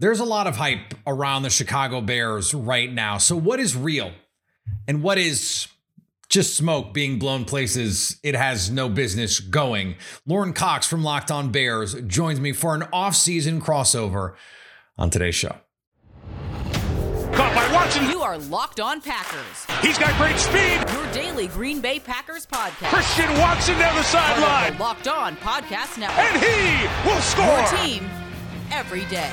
There's a lot of hype around the Chicago Bears right now. So, what is real and what is just smoke being blown places it has no business going? Lorin Cox from Locked On Bears joins me for an off-season crossover on today's show. Caught by Watson. You are Locked On Packers. He's got great speed. Your daily Green Bay Packers podcast. Christian Watson down the sideline. Locked On Podcast Network. And he will score. Your team every day.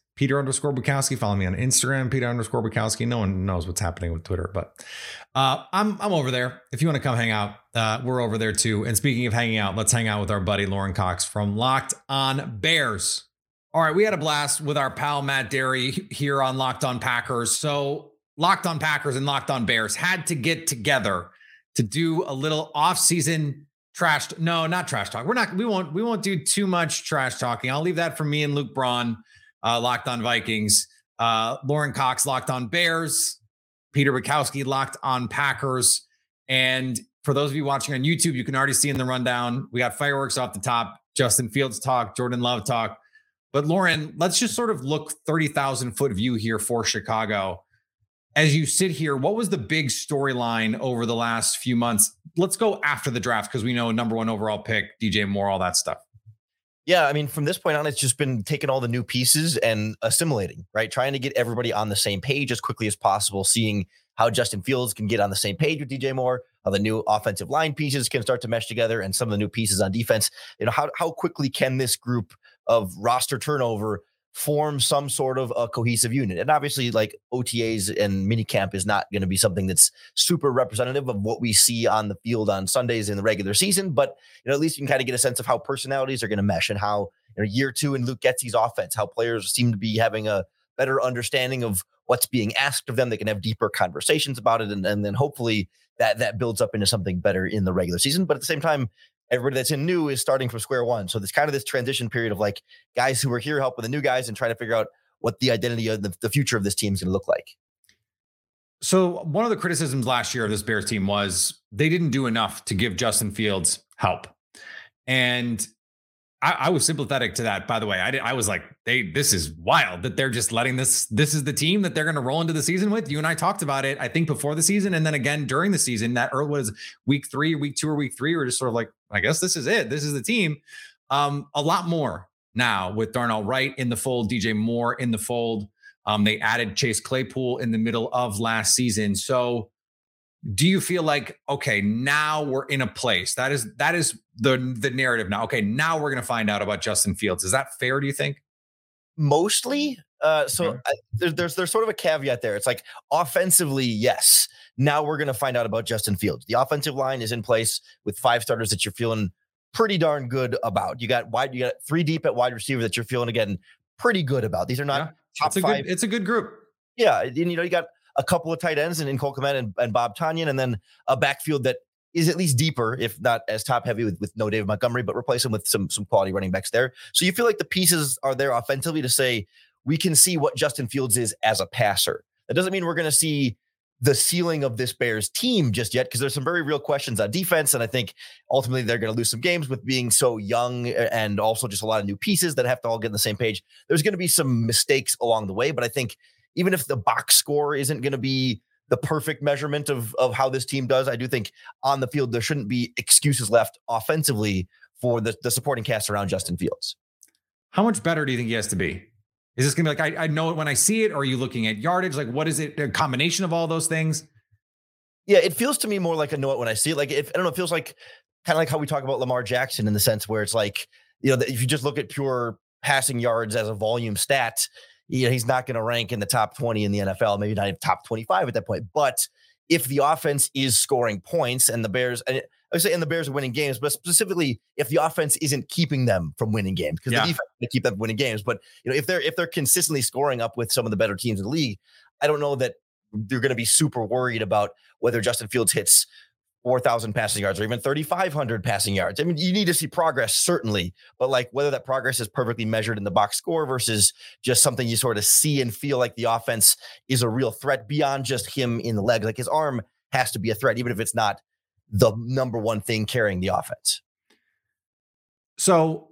Peter underscore Bukowski. Follow me on Instagram, Peter underscore Bukowski. No one knows what's happening with Twitter, but uh, I'm I'm over there. If you want to come hang out, uh, we're over there too. And speaking of hanging out, let's hang out with our buddy Lorin Cox from Locked On Bears. All right, we had a blast with our pal Matt Dery here on Locked On Packers. So Locked On Packers and Locked On Bears had to get together to do a little off-season trash. No, not trash talk. We're not. We won't. We won't do too much trash talking. I'll leave that for me and Luke Braun uh, Locked on Vikings, uh, Lorin Cox, Locked on Bears, Peter Bukowski, Locked on Packers. And for those of you watching on YouTube, you can already see in the rundown, we got fireworks off the top, Justin Fields talk, Jordan Love talk. But Lorin, let's just sort of look 30,000 foot view here for Chicago. As you sit here, what was the big storyline over the last few months? Let's go after the draft because we know number one overall pick, DJ Moore, all that stuff. Yeah, I mean, from this point on, it's just been taking all the new pieces and assimilating, right? Trying to get everybody on the same page as quickly as possible, seeing how Justin Fields can get on the same page with DJ Moore, how the new offensive line pieces can start to mesh together, and some of the new pieces on defense. You know, how how quickly can this group of roster turnover form some sort of a cohesive unit. And obviously, like OTAs and minicamp is not going to be something that's super representative of what we see on the field on Sundays in the regular season. But you know, at least you can kind of get a sense of how personalities are going to mesh and how you know year two in Luke Getsy's offense, how players seem to be having a better understanding of what's being asked of them. They can have deeper conversations about it, and, and then hopefully that that builds up into something better in the regular season. But at the same time, everybody that's in new is starting from square one. So there's kind of this transition period of like guys who are here helping the new guys and trying to figure out what the identity of the, the future of this team is going to look like. So one of the criticisms last year of this Bears team was they didn't do enough to give Justin Fields help. And I, I, was sympathetic to that. By the way, I, did, I was like, "They, this is wild that they're just letting this. This is the team that they're going to roll into the season with." You and I talked about it, I think, before the season, and then again during the season. That early was week three, week two, or week three. We're just sort of like, I guess this is it. This is the team. Um, a lot more now with Darnell Wright in the fold, DJ Moore in the fold. Um, they added Chase Claypool in the middle of last season, so do you feel like okay now we're in a place that is that is the the narrative now okay now we're going to find out about justin fields is that fair do you think mostly uh so I, there, there's there's sort of a caveat there it's like offensively yes now we're going to find out about justin fields. The offensive line is in place with five starters that you're feeling pretty darn good about. You got wide you got three deep at wide receiver that you're feeling again pretty good about. These are not yeah, top it's a five good, it's a good group. Yeah and you know you got a couple of tight ends and in Cole Kmet and, and Bob Tonyan, and then a backfield that is at least deeper, if not as top heavy with, with no David Montgomery, but replace him with some some quality running backs there. So you feel like the pieces are there offensively to say we can see what Justin Fields is as a passer. That doesn't mean we're going to see the ceiling of this Bears team just yet, because there's some very real questions on defense. And I think ultimately they're going to lose some games with being so young and also just a lot of new pieces that have to all get on the same page. There's going to be some mistakes along the way, but I think even if the box score isn't going to be the perfect measurement of of how this team does, I do think on the field there shouldn't be excuses left offensively for the, the supporting cast around Justin Fields. How much better do you think he has to be? Is this gonna be like I, I know it when I see it, or are you looking at yardage? Like what is it? A combination of all those things? Yeah, it feels to me more like I know it when I see it. Like if I don't know, it feels like kind of like how we talk about Lamar Jackson in the sense where it's like, you know, if you just look at pure passing yards as a volume stat, you know, he's not going to rank in the top 20 in the NFL, maybe not even top 25 at that point. But if the offense is scoring points and the Bears, and I would say, and the Bears are winning games, but specifically if the offense isn't keeping them from winning games, because Yeah. the defense to keep them winning games. But you know, if they're if they're consistently scoring up with some of the better teams in the league, I don't know that they're going to be super worried about whether Justin Fields hits 4,000 passing yards or even 3,500 passing yards. I mean, you need to see progress, certainly, but like whether that progress is perfectly measured in the box score versus just something you sort of see and feel like the offense is a real threat beyond just him in the legs. Like his arm has to be a threat, even if it's not the number one thing carrying the offense. So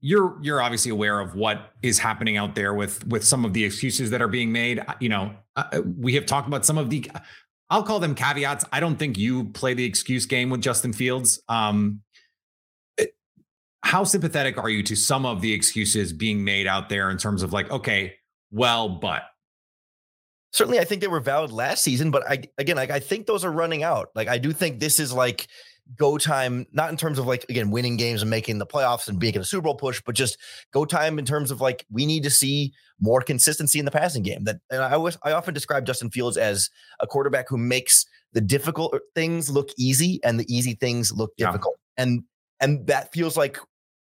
you're you're obviously aware of what is happening out there with with some of the excuses that are being made. Uh, You know, uh, we have talked about some of the I'll call them caveats. I don't think you play the excuse game with Justin Fields. Um how sympathetic are you to some of the excuses being made out there in terms of like, okay, well, but certainly I think they were valid last season, but I again like I think those are running out. Like I do think this is like go time, not in terms of like again winning games and making the playoffs and making a Super Bowl push, but just go time in terms of like we need to see more consistency in the passing game. That and I always I often describe Justin Fields as a quarterback who makes the difficult uh, things look easy and the easy things look Yeah. difficult. And and that feels like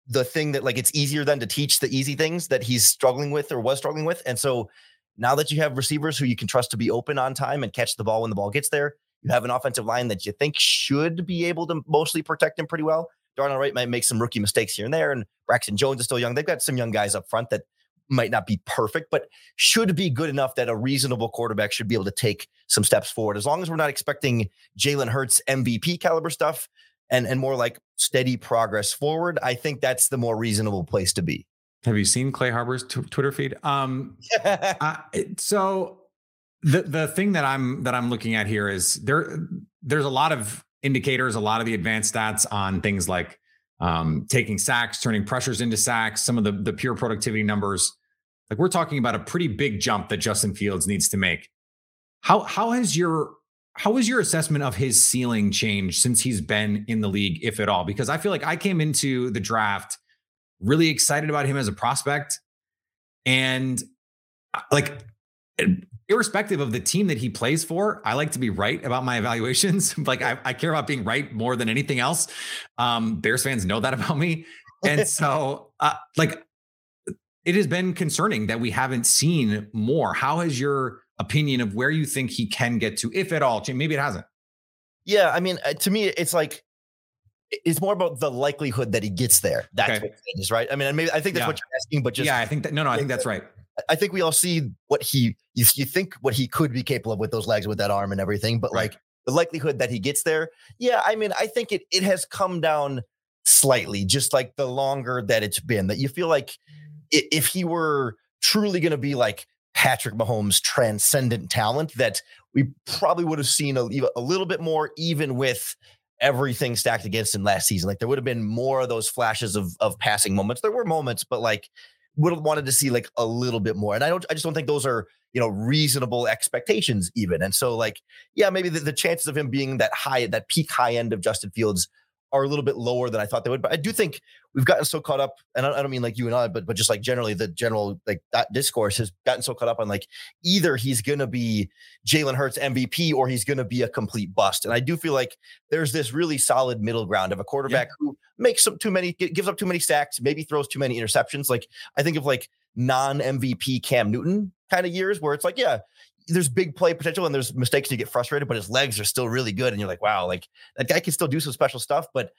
the thing that like it's easier than to teach the easy things that he's struggling with or was struggling with. And so now that you have receivers who you can trust to be open on time and catch the ball when the ball gets there, you have an offensive line that you think should be able to mostly protect him pretty well. Darnell Wright might make some rookie mistakes here and there, and Braxton Jones is still young. They've got some young guys up front that might not be perfect, but should be good enough that a reasonable quarterback should be able to take some steps forward. As long as we're not expecting Jalen Hurts MVP caliber stuff and, and more like steady progress forward, I think that's the more reasonable place to be. Have you seen Clay Harbor's t- Twitter feed? Um it- so the the thing that I'm that I'm looking at here is there there's a lot of indicators, a lot of the advanced stats on things like um, taking sacks, turning pressures into sacks, some of the the pure productivity numbers. Like we're talking about a pretty big jump that Justin Fields needs to make. How how has your how has your assessment of his ceiling changed since he's been in the league, if at all? Because I feel like I came into the draft really excited about him as a prospect, and uh, like irrespective of the team that he plays for, I like to be right about my evaluations. like I, I care about being right more than anything else. Um, Bears fans know that about me. And so uh, like it has been concerning that we haven't seen more. How has your opinion of where you think he can get to, if at all, maybe it hasn't. Yeah, I mean, uh, to me, it's like it's more about the likelihood that he gets there. That's Okay. what it is, right? I mean, maybe I think that's Yeah. what you're asking, but just yeah, I think that no, no, I think that's right. I think we all see what he you, you think what he could be capable of with those legs, with that arm and everything, but Right. like the likelihood that he gets there, yeah, I mean, I think it it has come down slightly, just like the longer that it's been. That you feel like if he were truly going to be like Patrick Mahomes' transcendent talent, that we probably would have seen a, a little bit more, even with everything stacked against him last season. Like there would have been more of those flashes of of passing moments. There were moments, but like would have wanted to see like a little bit more. And I don't, I just don't think those are, you know, reasonable expectations even. And so like, yeah, maybe the, the chances of him being that high, that peak high end of Justin Fields are a little bit lower than I thought they would. But I do think we've gotten so caught up, and I, don't mean like you and I, but but just like generally the general like that discourse has gotten so caught up on like either he's gonna be Jalen Hurts MVP or he's gonna be a complete bust. And I do feel like there's this really solid middle ground of a quarterback who makes some too many, gives up too many sacks, maybe throws too many interceptions. Like I think of like non MVP Cam Newton kind of years where it's like, yeah, there's big play potential and there's mistakes and you get frustrated, but his legs are still really good. And you're like, wow, like that guy can still do some special stuff, but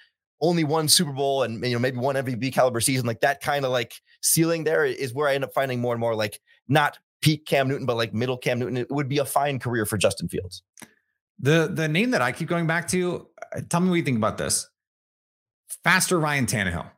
only one Super Bowl and you know maybe one MVP caliber season, like that kind of like ceiling there is where I end up finding more and more like not peak Cam Newton, but like middle Cam Newton. It would be a fine career for Justin Fields. The the name that I keep going back to, uh, tell me what you think about this. Faster Ryan Tannehill.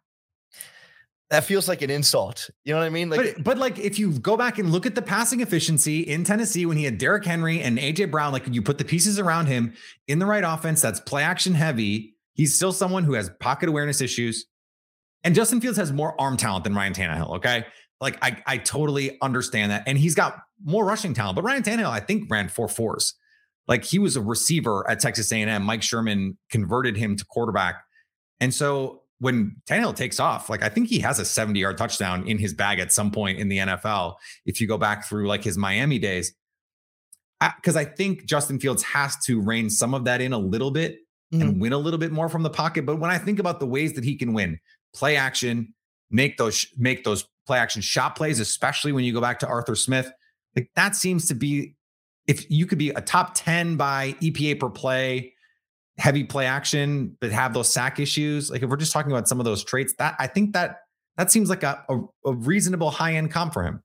That feels like an insult. You know what I mean? Like but, but like if you go back and look at the passing efficiency in Tennessee when he had Derrick Henry and AJ Brown, like you put the pieces around him in the right offense that's play action heavy, he's still someone who has pocket awareness issues. And Justin Fields has more arm talent than Ryan Tannehill. Okay. Like I, I totally understand that. And he's got more rushing talent, but Ryan Tannehill, I think, ran four fours. Like he was a receiver at Texas A&M. Mike Sherman converted him to quarterback. And so when Tannehill takes off, like I think he has a 70 yard touchdown in his bag at some point in the NFL. If you go back through like his Miami days, because I, think Justin Fields has to rein some of that in a little bit and mm-hmm. win a little bit more from the pocket. But when I think about the ways that he can win, play action, make those make those play action shot plays, especially when you go back to Arthur Smith, like that seems to be if you could be a top 10 by EPA per play, heavy play action, but have those sack issues. Like if we're just talking about some of those traits, that I think that that seems like a, a, a reasonable high end comp for him.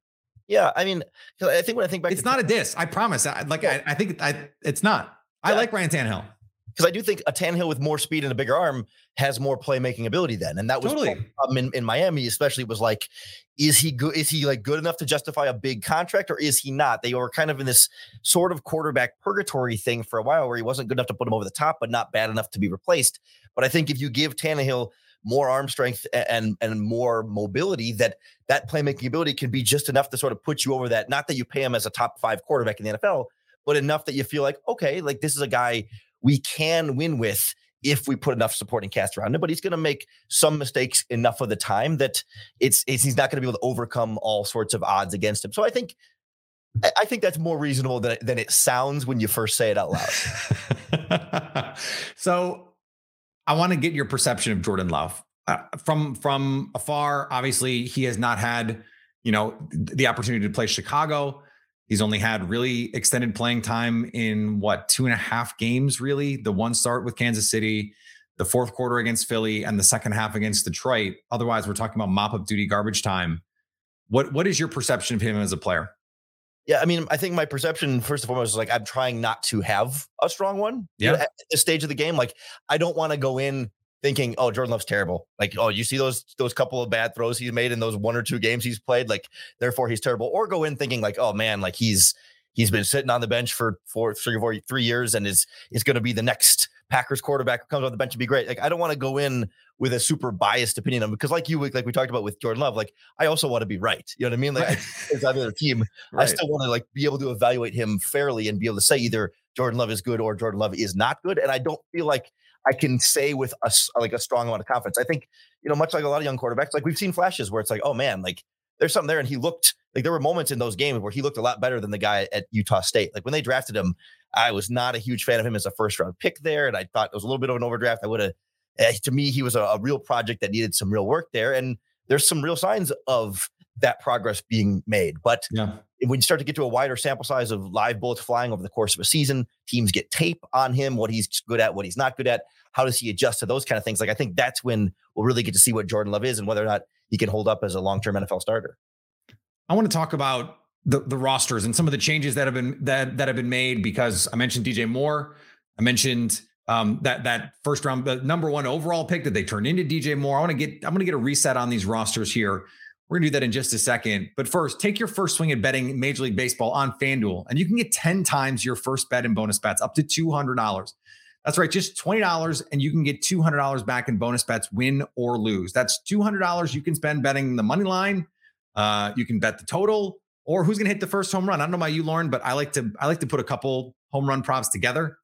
Yeah, I mean, I think when I think back, It's not a diss. I promise. I, like I, I think I, it's not. I like Ryan Tannehill. Because I do think a Tannehill with more speed and a bigger arm has more playmaking ability then, and that was Totally. part of the problem in, in Miami, especially was like, is he good? Is he like good enough to justify a big contract, or is he not? They were kind of in this sort of quarterback purgatory thing for a while, where he wasn't good enough to put him over the top, but not bad enough to be replaced. But I think if you give Tannehill more arm strength and and more mobility, that that playmaking ability can be just enough to sort of put you over that. Not that you pay him as a top five quarterback in the NFL, but enough that you feel like, okay, like this is a guy we can win with if we put enough supporting cast around him. But he's going to make some mistakes enough of the time that it's, it's he's not going to be able to overcome all sorts of odds against him. So I think I- think that's more reasonable than it, than it sounds when you first say it out loud. so I want to get your perception of Jordan Love uh, from from afar. Obviously, he has not had you know the opportunity to play Chicago. He's only had really extended playing time in what two and a half games. Really, the one start with Kansas City, the fourth quarter against Philly, and the second half against Detroit. Otherwise, we're talking about mop up duty garbage time. What what is your perception of him as a player? Yeah, I mean, I think my perception first and foremost is like I'm trying not to have a strong one. you know, Yeah. at this stage of the game, like I don't want to go in thinking, "Oh, Jordan Love's terrible." Like, "Oh, you see those those couple of bad throws he's made in those one or two games he's played, like therefore he's terrible." Or go in thinking like, "Oh man, like he's he's been sitting on the bench for four, three, four, three years and is is going to be the next Packers quarterback who comes on the bench and be great." Like, I don't want to go in with a super biased opinion on him because, like you, like we talked about with Jordan Love, like I also want to be right. You know what I mean? Like, Right. as either team, I still want to like be able to evaluate him fairly and be able to say either Jordan Love is good or Jordan Love is not good. And I don't feel like I can say with a like a strong amount of confidence. I think you know, much like a lot of young quarterbacks, like we've seen flashes where it's like, oh man, like there's something there, and he looked like there were moments in those games where he looked a lot better than the guy at Utah State. Like when they drafted him, I was not a huge fan of him as a first round pick there, and I thought it was a little bit of an overdraft. I would have, eh, to me, he was a, a real project that needed some real work there, and there's some real signs of that progress being made, but yeah. when you start to get to a wider sample size of live bullets flying over the course of a season, teams get tape on him, what he's good at, what he's not good at. How does he adjust to those kind of things? Like I think that's when we'll really get to see what Jordan Love is and whether or not he can hold up as a long-term NFL starter. I want to talk about the the rosters and some of the changes that have been that that have been made because I mentioned DJ Moore, I mentioned um, that that first round, the number one overall pick that they turned into DJ Moore. I want to get I'm going to get a reset on these rosters here. We're gonna do that in just a second. But first, take your first swing at betting Major League Baseball on FanDuel, and you can get 10 times your first bet in bonus bets up to $200. That's right, just $20, and you can get $200 back in bonus bets, win or lose. That's $200 you can spend betting the money line. Uh, you can bet the total or who's going to hit the first home run. I don't know about you, Lorin, but I like to I like to put a couple home run props together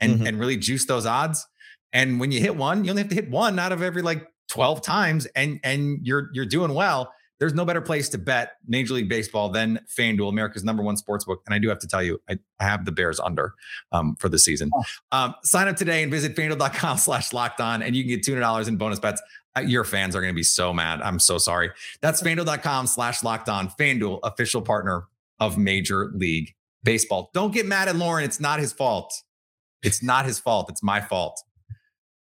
and Mhm. and really juice those odds. And when you hit one, you only have to hit one out of every like 12 times and and you're you're doing well. There's no better place to bet Major League Baseball than FanDuel, America's number one sports book. And I do have to tell you, I, I have the Bears under um, for the season. Um, sign up today and visit fanduel.com slash locked on, and you can get $200 in bonus bets. Uh, Your fans are going to be so mad. I'm so sorry. That's fanduel.com slash locked on. FanDuel, official partner of Major League Baseball. Don't get mad at Lorin. It's not his fault. It's not his fault. It's my fault.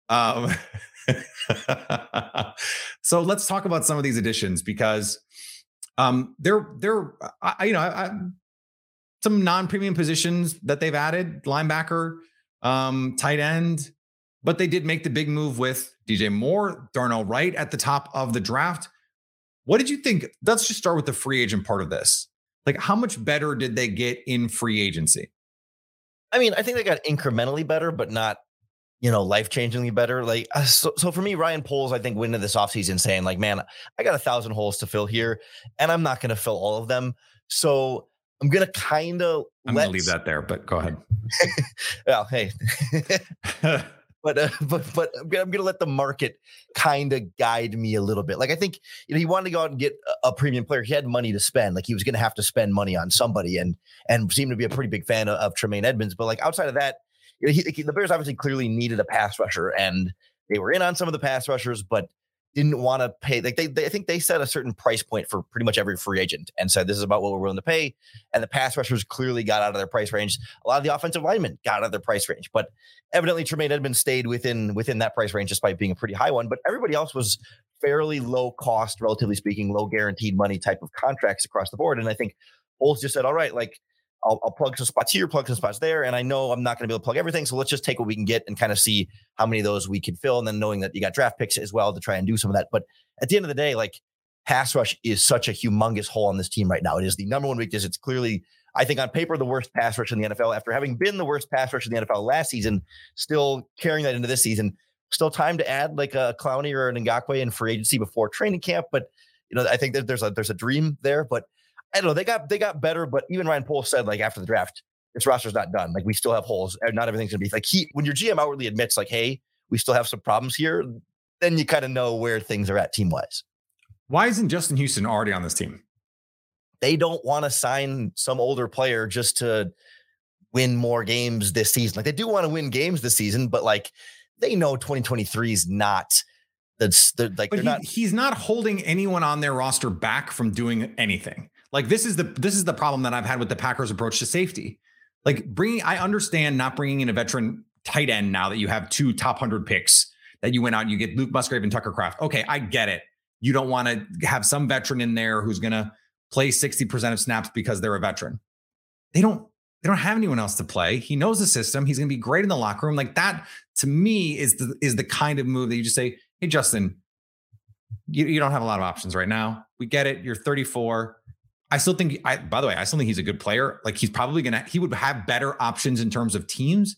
Um, so let's talk about some of these additions because um, they're they're I, you know I, I, some non-premium positions that they've added linebacker, um, tight end, but they did make the big move with DJ Moore, Darnell Wright at the top of the draft. What did you think? Let's just start with the free agent part of this. Like, how much better did they get in free agency? I mean, I think they got incrementally better, but not, you know, life changingly better. Like, uh, so, so for me, Ryan Poles, I think, went into this offseason saying, like, man, I got a thousand holes to fill here, and I'm not going to fill all of them. So I'm going to kind of I'm going to leave that there, but go ahead. Well, hey, but uh, but but I'm gonna, I'm gonna let the market kind of guide me a little bit. Like I think you know he wanted to go out and get a, a premium player. He had money to spend. Like he was gonna have to spend money on somebody, and and seemed to be a pretty big fan of, of Tremaine Edmunds. But like outside of that, you know, he, he- the Bears obviously clearly needed a pass rusher, and they were in on some of the pass rushers, but didn't want to pay. Like they, they, I think they set a certain price point for pretty much every free agent, and said this is about what we're willing to pay. And the pass rushers clearly got out of their price range. A lot of the offensive linemen got out of their price range, but evidently Tremaine Edmunds stayed within within that price range despite being a pretty high one. But everybody else was fairly low cost, relatively speaking, low guaranteed money type of contracts across the board. And I think Poles just said, all right, like I'll, I'll plug some spots here, plug some spots there. And I know I'm not going to be able to plug everything. So let's just take what we can get and kind of see how many of those we can fill. And then knowing that you got draft picks as well to try and do some of that. But at the end of the day, like pass rush is such a humongous hole on this team right now. It is the number one weakness. It's clearly, I think, on paper, the worst pass rush in the NFL. After having been the worst pass rush in the NFL last season, still carrying that into this season. Still time to add like a Clowney or an Ngakoue in free agency before training camp. But you know, I think that there's a there's a dream there. But I don't know. They got they got better. But even Ryan Poles said like after the draft, this roster's not done. Like we still have holes. and Not everything's gonna be like he when your GM outwardly admits like, hey, we still have some problems here. Then you kind of know where things are at team wise. Why isn't Justin Houston already on this team? they don't want to sign some older player just to win more games this season. Like they do want to win games this season, but like they know 2023 is not that's they're like But they're he, not he's not holding anyone on their roster back from doing anything. Like this is the this is the problem that I've had with the Packers' approach to safety. Like bringing, I understand not bringing in a veteran tight end now that you have two top hundred picks that you went out and you get Luke Musgrave and Tucker Kraft. Okay, I get it. You don't want to have some veteran in there who's gonna play sixty percent of snaps because they're a veteran. They don't. They don't have anyone else to play. He knows the system. He's going to be great in the locker room. Like that, to me, is the is the kind of move that you just say, "Hey, Justin, you, you don't have a lot of options right now. We get it. You're 34. I still think I by the way, I still think he's a good player. Like he's probably gonna he would have better options in terms of teams,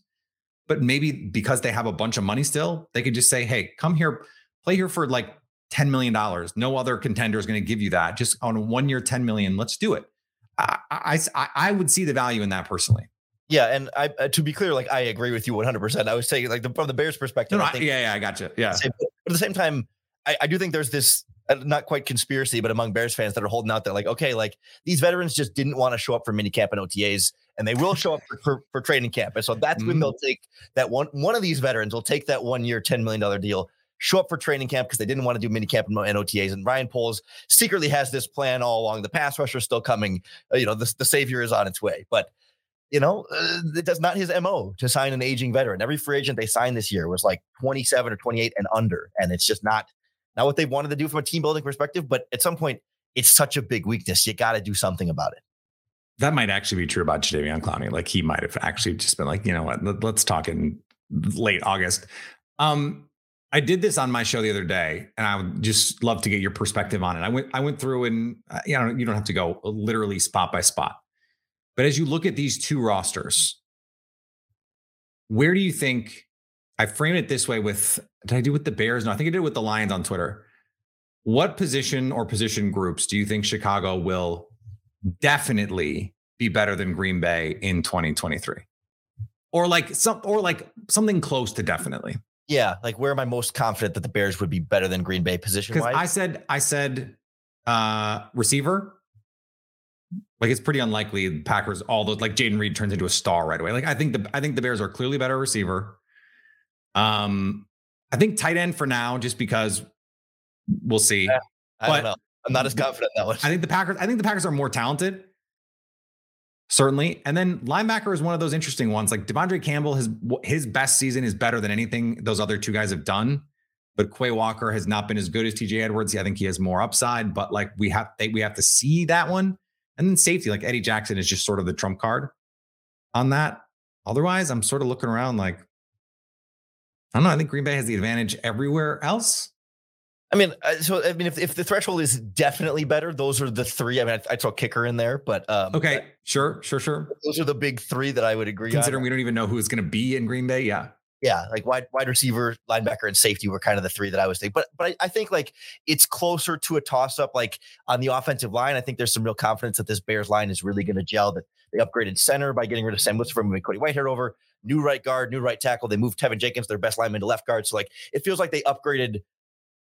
but maybe because they have a bunch of money still, they could just say, Hey, come here, play here for like $10 million. No other contender is going to give you that. Just on a one year, 10 million. Let's do it. I, I, I, would see the value in that personally. yeah. And I uh, to be clear, like I agree with you 100. percent I was saying like the, from the Bears perspective, No, no, I think yeah, yeah, I got you. Yeah. But at the same time, I, I do think there's this not quite conspiracy, but among Bears fans that are holding out that like, okay, like these veterans just didn't want to show up for minicamp and OTAs, and they will show up for, for, for training camp. And so that's when Mhm. they'll take that one. One of these veterans will take that one year, ten million dollar deal. Show up for training camp because they didn't want to do minicamp and, and OTAs. And Ryan Poles secretly has this plan all along. The pass rusher is still coming. Uh, you know, the, the savior is on its way. But you know, uh, that's not his MO to sign an aging veteran. Every free agent they signed this year was like 27 or 28 and under. And it's just not not what they wanted to do from a team building perspective. But at some point, it's such a big weakness. You got to do something about it. That might actually be true about Jadeveon Clowney. Like he might have actually just been like, you know what, let, us talk in late August. Um, I did this on my show the other day, and I would just love to get your perspective on it. I went, I went through and uh, you know, you don't have to go literally spot by spot, but as you look at these two rosters, where do you think? I frame it this way with did I do with the Bears? No, I think I did with the Lions on Twitter. What position or position groups do you think Chicago will definitely be better than Green Bay in 2023? Or like some or like something close to definitely. Yeah. Like, where am I most confident that the Bears would be better than Green Bay position Because wise? I said I said uh receiver. Like it's pretty unlikely Packers all those like Jayden Reed turns into a star right away. Like I think the I think the Bears are clearly better receiver. Um I think tight end for now, just because we'll see. Yeah. I but- don't know. I'm not as confident that one. I think the Packers. I think the Packers are more talented, certainly. And then linebacker is one of those interesting ones. Like De'Vondre Campbell, his his best season is better than anything those other two guys have done. But Quay Walker has not been as good as TJ Edwards. I think he has more upside. But like we have, they, we have to see that one. And then safety, like Eddie Jackson, is just sort of the trump card on that. Otherwise, I'm sort of looking around like I don't know. I think Green Bay has the advantage everywhere else. I mean, uh, so I mean, if, if the threshold is definitely better, those are the three. I mean, I, I throw kicker in there, but um, Okay, sure, sure, sure. those are the big three that I would agree Considering on. we don't even know who is going to be in Green Bay, yeah. Yeah, like wide wide receiver, linebacker, and safety were kind of the three that I was thinking. But but I, I think like it's closer to a toss up. Like on the offensive line, I think there's some real confidence that this Bears line is really going to gel. That they upgraded center by getting rid of Sam Mustipher, moving Cody Whitehair over. New right guard, new right tackle. They moved Teven Jenkins, their best lineman, to left guard. So like it feels like they upgraded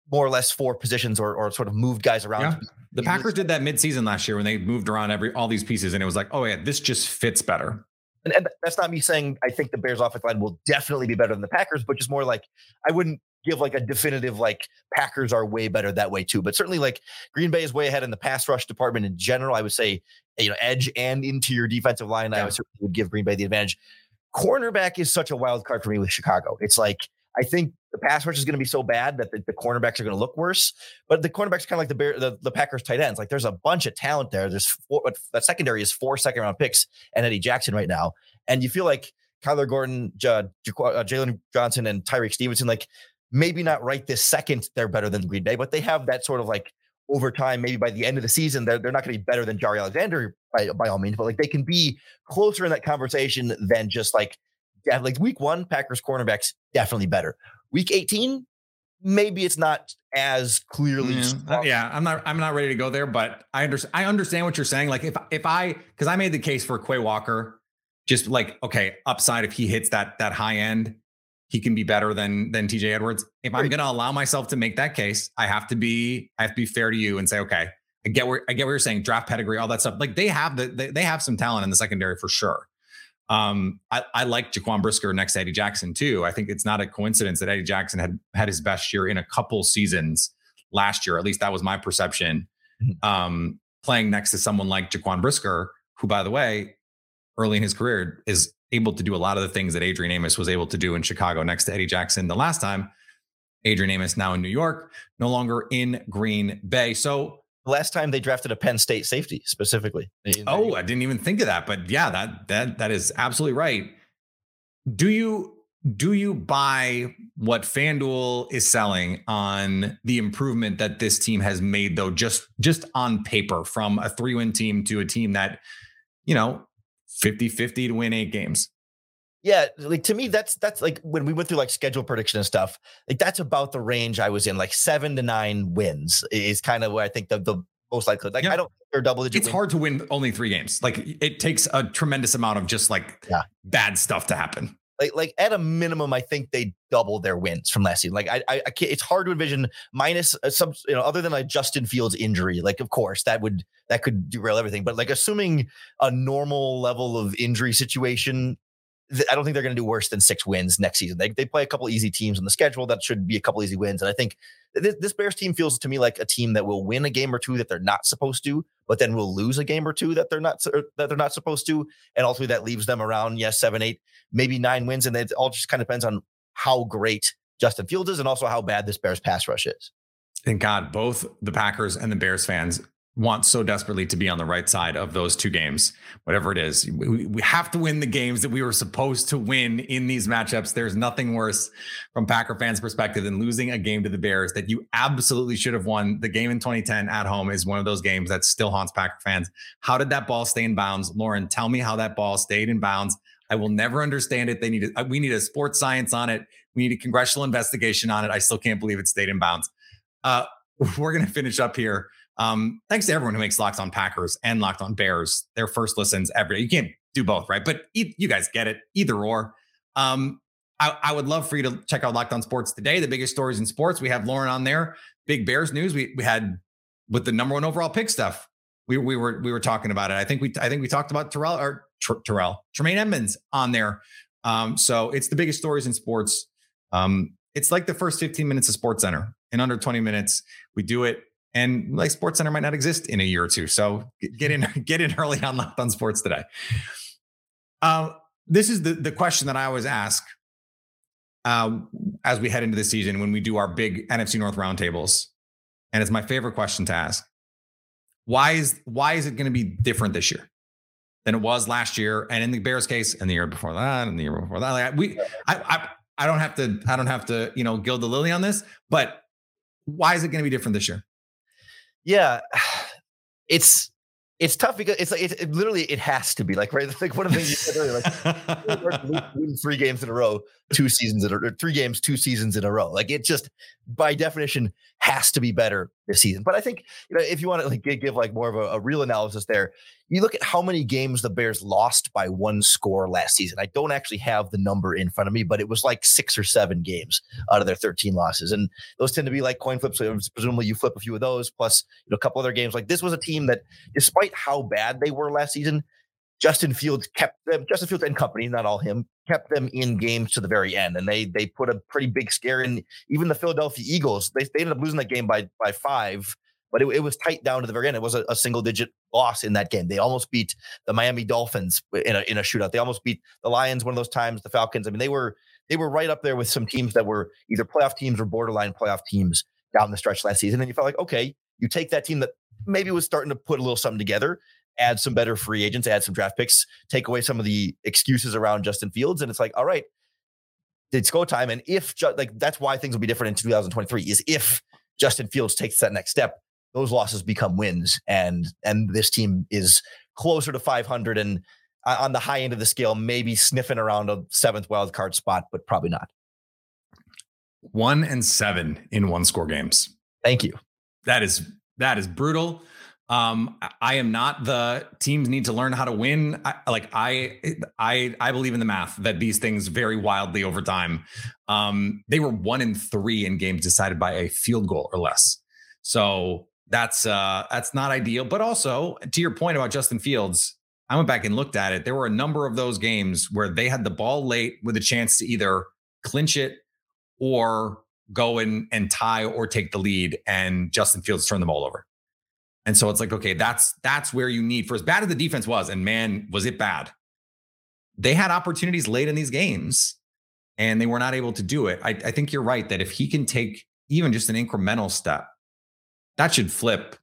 more or less four positions or or sort of moved guys around. Yeah. The Packers did that midseason last year when they moved around every all these pieces, and it was like, oh yeah, this just fits better. And, and that's not me saying I think the Bears offensive line will definitely be better than the Packers, but just more like I wouldn't give like a definitive like Packers are way better that way too. But certainly like Green Bay is way ahead in the pass rush department in general. I would say you know edge and interior defensive line. Yeah. I would certainly would give Green Bay the advantage. Cornerback is such a wild card for me with Chicago. It's like I think the pass rush is going to be so bad that the, the cornerbacks are going to look worse. But the cornerbacks are kind of like the, Bear, the the Packers tight ends. Like there's a bunch of talent there. There's four, that secondary is four second round picks and Eddie Jackson right now, and you feel like Kyler Gordon, J- J- uh, Jaylon Johnson, and Tyrique Stevenson, like maybe not right this second, they're better than Green Bay, but they have that sort of like over time, maybe by the end of the season, they're, they're not going to be better than Jaire Alexander by, by all means, but like they can be closer in that conversation than just like, yeah, like week one, Packers cornerbacks definitely better. Week 18, maybe it's not as clearly. Yeah, yeah, I'm not. I'm not ready to go there, but I understand. I understand what you're saying. Like if if I because I made the case for Quay Walker, just like okay, upside if he hits that that high end, he can be better than than TJ Edwards. If I'm going to allow myself to make that case, I have to be I have to be fair to you and say okay, I get where I get what you're saying. Draft pedigree, all that stuff. Like they have the they, they have some talent in the secondary for sure. Um, I, I like Jaquan Brisker next to Eddie Jackson too. I think it's not a coincidence that Eddie Jackson had had his best year in a couple seasons last year. At least that was my perception. Mm-hmm. Um, playing next to someone like Jaquan Brisker, who, by the way, early in his career is able to do a lot of the things that Adrian Amos was able to do in Chicago next to Eddie Jackson the last time. Adrian Amos now in New York, no longer in Green Bay. So last time they drafted a Penn State safety specifically. Oh, I didn't even think of that, but yeah, that that that is absolutely right. Do you do you buy what FanDuel is selling on the improvement that this team has made though just just on paper from a 3-win team to a team that you know 50-50 to win 8 games? Yeah, like to me, that's that's like when we went through like schedule prediction and stuff. Like that's about the range I was in. Like seven to nine wins is kind of where I think the the most likely. Like yeah. I don't they're double digit. It's hard to win only three games. Like it takes a tremendous amount of just like yeah. bad stuff to happen. Like like at a minimum, I think they double their wins from last season. Like I I, I can't. It's hard to envision minus uh, some you know other than like Justin Fields injury. Like of course that would that could derail everything. But like assuming a normal level of injury situation I don't think they're going to do worse than six wins next season. They, they play a couple easy teams on the schedule. That should be a couple easy wins. And I think this, Bears team feels to me like a team that will win a game or two that they're not supposed to, but then will lose a game or two that they're not that they're not supposed to, and ultimately that leaves them around yes seven, eight, maybe nine wins. And it all just kind of depends on how great Justin Fields is and also how bad this Bears pass rush is. Thank God both the Packers and the Bears fans want so desperately to be on the right side of those two games, whatever it is. We, we, have to win the games that we were supposed to win in these matchups. There's nothing worse from Packer fans' perspective than losing a game to the Bears that you absolutely should have won. The game in 2010 at home is one of those games that still haunts Packer fans. How did that ball stay in bounds? Lorin, tell me how that ball stayed in bounds. I will never understand it. They need a, we need a sports science on it. We need a congressional investigation on it. I still can't believe it stayed in bounds. Uh, we're going to finish up here um, thanks to everyone who makes Locked On Packers and Locked On Bears their first listens every day. You can't do both, right? But e- you guys get it, either or. Um, I, I, would love for you to check out Locked On Sports today. The biggest stories in sports. We have Lorin on there. Big Bears news. We we had with the number one overall pick stuff. We we were we were talking about it. I think we I think we talked about Terrell or Terrell Tremaine Edmunds on there. Um, so it's the biggest stories in sports. Um, it's like the first 15 minutes of Sports Center in under 20 minutes. We do it and like Sports Center might not exist in a year or two. So get in, get in early on Locked On Sports today. Uh, this is the the question that I always ask uh, as we head into the season when we do our big NFC North roundtables, and it's my favorite question to ask. Why is why is it going to be different this year than it was last year, and in the Bears case, and the year before that, and the year before that? Like we, I, I, I don't have to, I don't have to, you know, gild the lily on this, but why is it going to be different this year? Yeah, it's it's tough because it's like it, it, literally it has to be like right? Like one of the things you said earlier like win three games in a row two seasons in a three games two seasons in a row like it just by definition has to be better this season but i think you know if you want to like give like more of a, a real analysis there you look at how many games the Bears lost by one score last season. I don't actually have the number in front of me, but it was like six or seven games out of their 13 losses. And those tend to be like coin flips. So presumably you flip a few of those, plus you know, a couple other games. Like this was a team that, despite how bad they were last season, Justin Fields kept them, Justin Fields and company, not all him, kept them in games to the very end. And they they put a pretty big scare in even the Philadelphia Eagles. They, they ended up losing that game by by five, but it, it was tight down to the very end. It was a, a, single digit loss in that game. They almost beat the Miami Dolphins in a in a shootout. They almost beat the Lions one of those times, the Falcons. I mean, they were they were right up there with some teams that were either playoff teams or borderline playoff teams down the stretch last season. And you felt like, okay, you take that team that maybe was starting to put a little something together add some better free agents, add some draft picks, take away some of the excuses around Justin Fields. And it's like, all right, it's go time. And if like that's why things will be different in 2023 is if Justin Fields takes that next step, those losses become wins, and and this team is closer to 500 and uh, on the high end of the scale, maybe sniffing around a seventh wild card spot, but probably not. One and seven in one score games. Thank you. That is that is brutal. Um, I am not the teams need to learn how to win. I, like I, I, I believe in the math that these things vary wildly over time. Um, they were one in three in games decided by a field goal or less. So that's uh, that's not ideal. But also to your point about Justin Fields, I went back and looked at it. There were a number of those games where they had the ball late with a chance to either clinch it or go in and tie or take the lead, and Justin Fields turned the ball over. And so it's like, okay, that's that's where you need for as bad as the defense was, and man, was it bad. They had opportunities late in these games and they were not able to do it. I, I think you're right that if he can take even just an incremental step, that should flip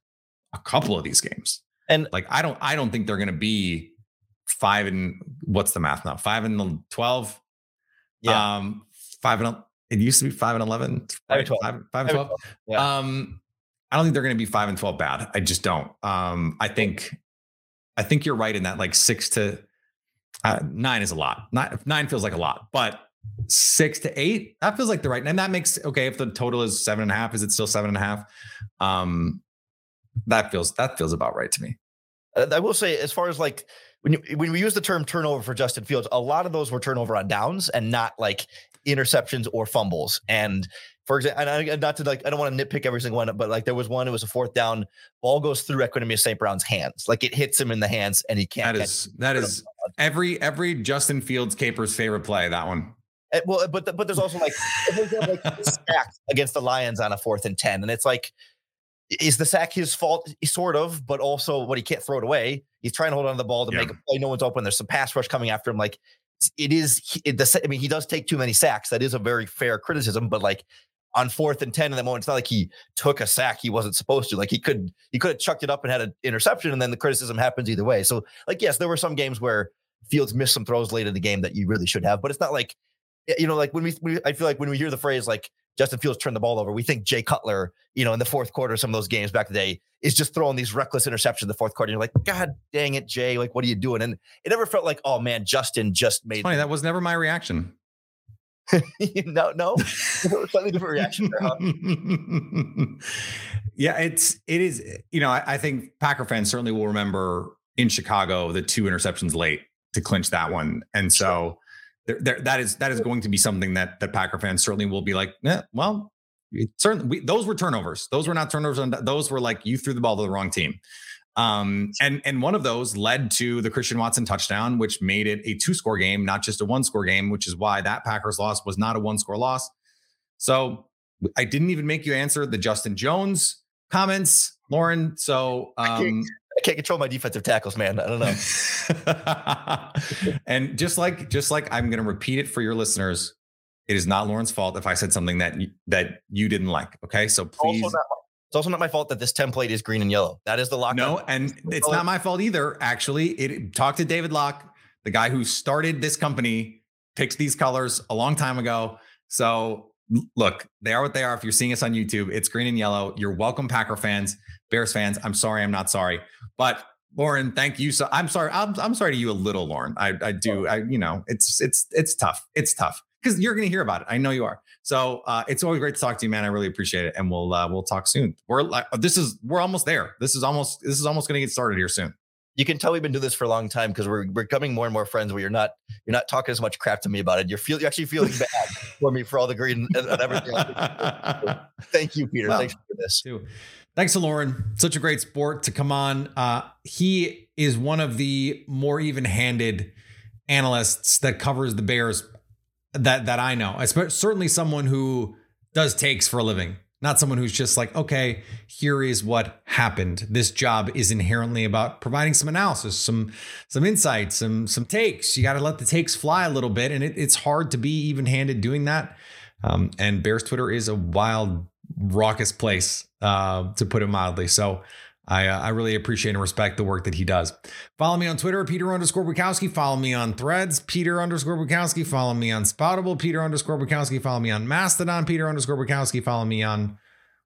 a couple of these games. And like I don't I don't think they're gonna be five and what's the math now? Five and twelve. Yeah. Um five and it used to be five and eleven. Five and twelve. Five, five and twelve. Yeah. Um I don't think they're going to be five and twelve bad. I just don't. Um, I think, I think you're right in that. Like six to uh, nine is a lot. Nine, nine feels like a lot, but six to eight that feels like the right. And that makes okay. If the total is seven and a half, is it still seven and a half? Um, that feels that feels about right to me. Uh, I will say, as far as like when you, when we use the term turnover for Justin Fields, a lot of those were turnover on downs and not like interceptions or fumbles. And for example, and I, not to like, I don't want to nitpick every single one, but like there was one, it was a fourth down, ball goes through Equanimeous St. Brown's hands, like it hits him in the hands, and he can't. That is that is every every Justin Fields caper's favorite play. That one. It, eh, well, but but there's also like, like sack against the Lions on a fourth and ten, and it's like, is the sack his fault? Sort of, but also what he can't throw it away. He's trying to hold on to the ball to yeah. make a play. No one's open. There's some pass rush coming after him. Like it is. It, the, I mean, he does take too many sacks. That is a very fair criticism, but like on fourth and 10 in that moment. It's not like he took a sack he wasn't supposed to. Like he could he could have chucked it up and had an interception, and then the criticism happens either way. So, like, yes, there were some games where Fields missed some throws late in the game that you really should have, but it's not like you know, like when we, we I feel like when we hear the phrase like Justin Fields turned the ball over, we think Jay Cutler, you know, in the fourth quarter, some of those games back today is just throwing these reckless interceptions in the fourth quarter. And you're like, God dang it, Jay, like what are you doing? And it never felt like, oh man, Justin just made. It's funny, that was never my reaction. no, no, slightly different reaction. There, huh? yeah, it's it is. Eh, you know, I, I, think Packer fans certainly will remember in Chicago the two interceptions late to clinch that one, and so there, there, that is that is going to be something that that Packer fans certainly will be like, yeah, well, certainly we, those were turnovers. Those were not turnovers. Those were like you threw the ball to the wrong team. Um, and and one of those led to the Christian Watson touchdown, which made it a two score game, not just a one score game, which is why that Packers loss was not a one score loss. So I didn't even make you answer the Justin Jones comments, Lorin. So um, I, can't, I can't control my defensive tackles, man. I don't know. and just like just like I'm going to repeat it for your listeners, it is not Lorin's fault if I said something that you, that you didn't like. Okay, so please. It's also not my fault that this template is green and yellow. That is the lock. No, and it's not my fault either. Actually, it talked to David Locke, the guy who started this company, picked these colors a long time ago. So look, they are what they are. If you're seeing us on YouTube, it's green and yellow. You're welcome, Packer fans, Bears fans. I'm sorry, I'm not sorry, but Lorin, thank you. So I'm sorry. I'm, I'm sorry to you a little, Lorin. I, I do. I, you know, it's it's it's tough. It's tough because you're going to hear about it. I know you are. So uh, it's always great to talk to you, man. I really appreciate it, and we'll uh, we'll talk soon. We're like this is we're almost there. This is almost this is almost going to get started here soon. You can tell we've been doing this for a long time because we're we're becoming more and more friends. Where you're not you're not talking as much crap to me about it. You're feel you're actually feeling bad for me for all the green and, and everything. Thank you, Peter. Well, Thanks for this. Too. Thanks to Lorin. Such a great sport to come on. Uh, he is one of the more even-handed analysts that covers the Bears that that I know. Certainly someone who does takes for a living. Not someone who's just like, okay, here is what happened. This job is inherently about providing some analysis, some some insights, some some takes. You got to let the takes fly a little bit, and it, it's hard to be even-handed doing that. Um, and Bears Twitter is a wild, raucous place, uh, to put it mildly. So I, uh, I really appreciate and respect the work that he does. Follow me on Twitter, Peter underscore Bukowski. Follow me on Threads, Peter underscore Bukowski. Follow me on Spoutible, Peter underscore Bukowski. Follow me on Mastodon, Peter underscore Bukowski. Follow me on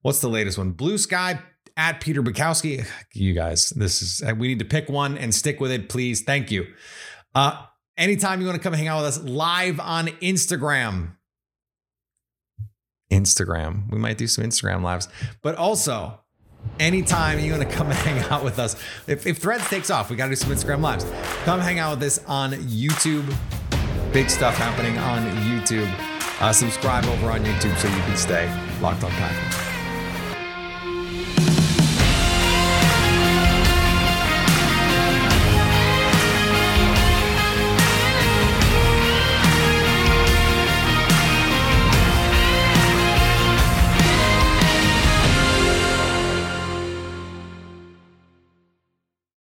what's the latest one? Blue Sky at Peter Bukowski. You guys, this is we need to pick one and stick with it, please. Thank you. Uh, anytime you want to come hang out with us live on Instagram, Instagram. We might do some Instagram lives, but also anytime you want to come hang out with us, if, if Threads takes off, we got to do some Instagram lives. Come hang out with us on YouTube. Big stuff happening on YouTube. Uh, subscribe over on YouTube so you can stay locked on Packers.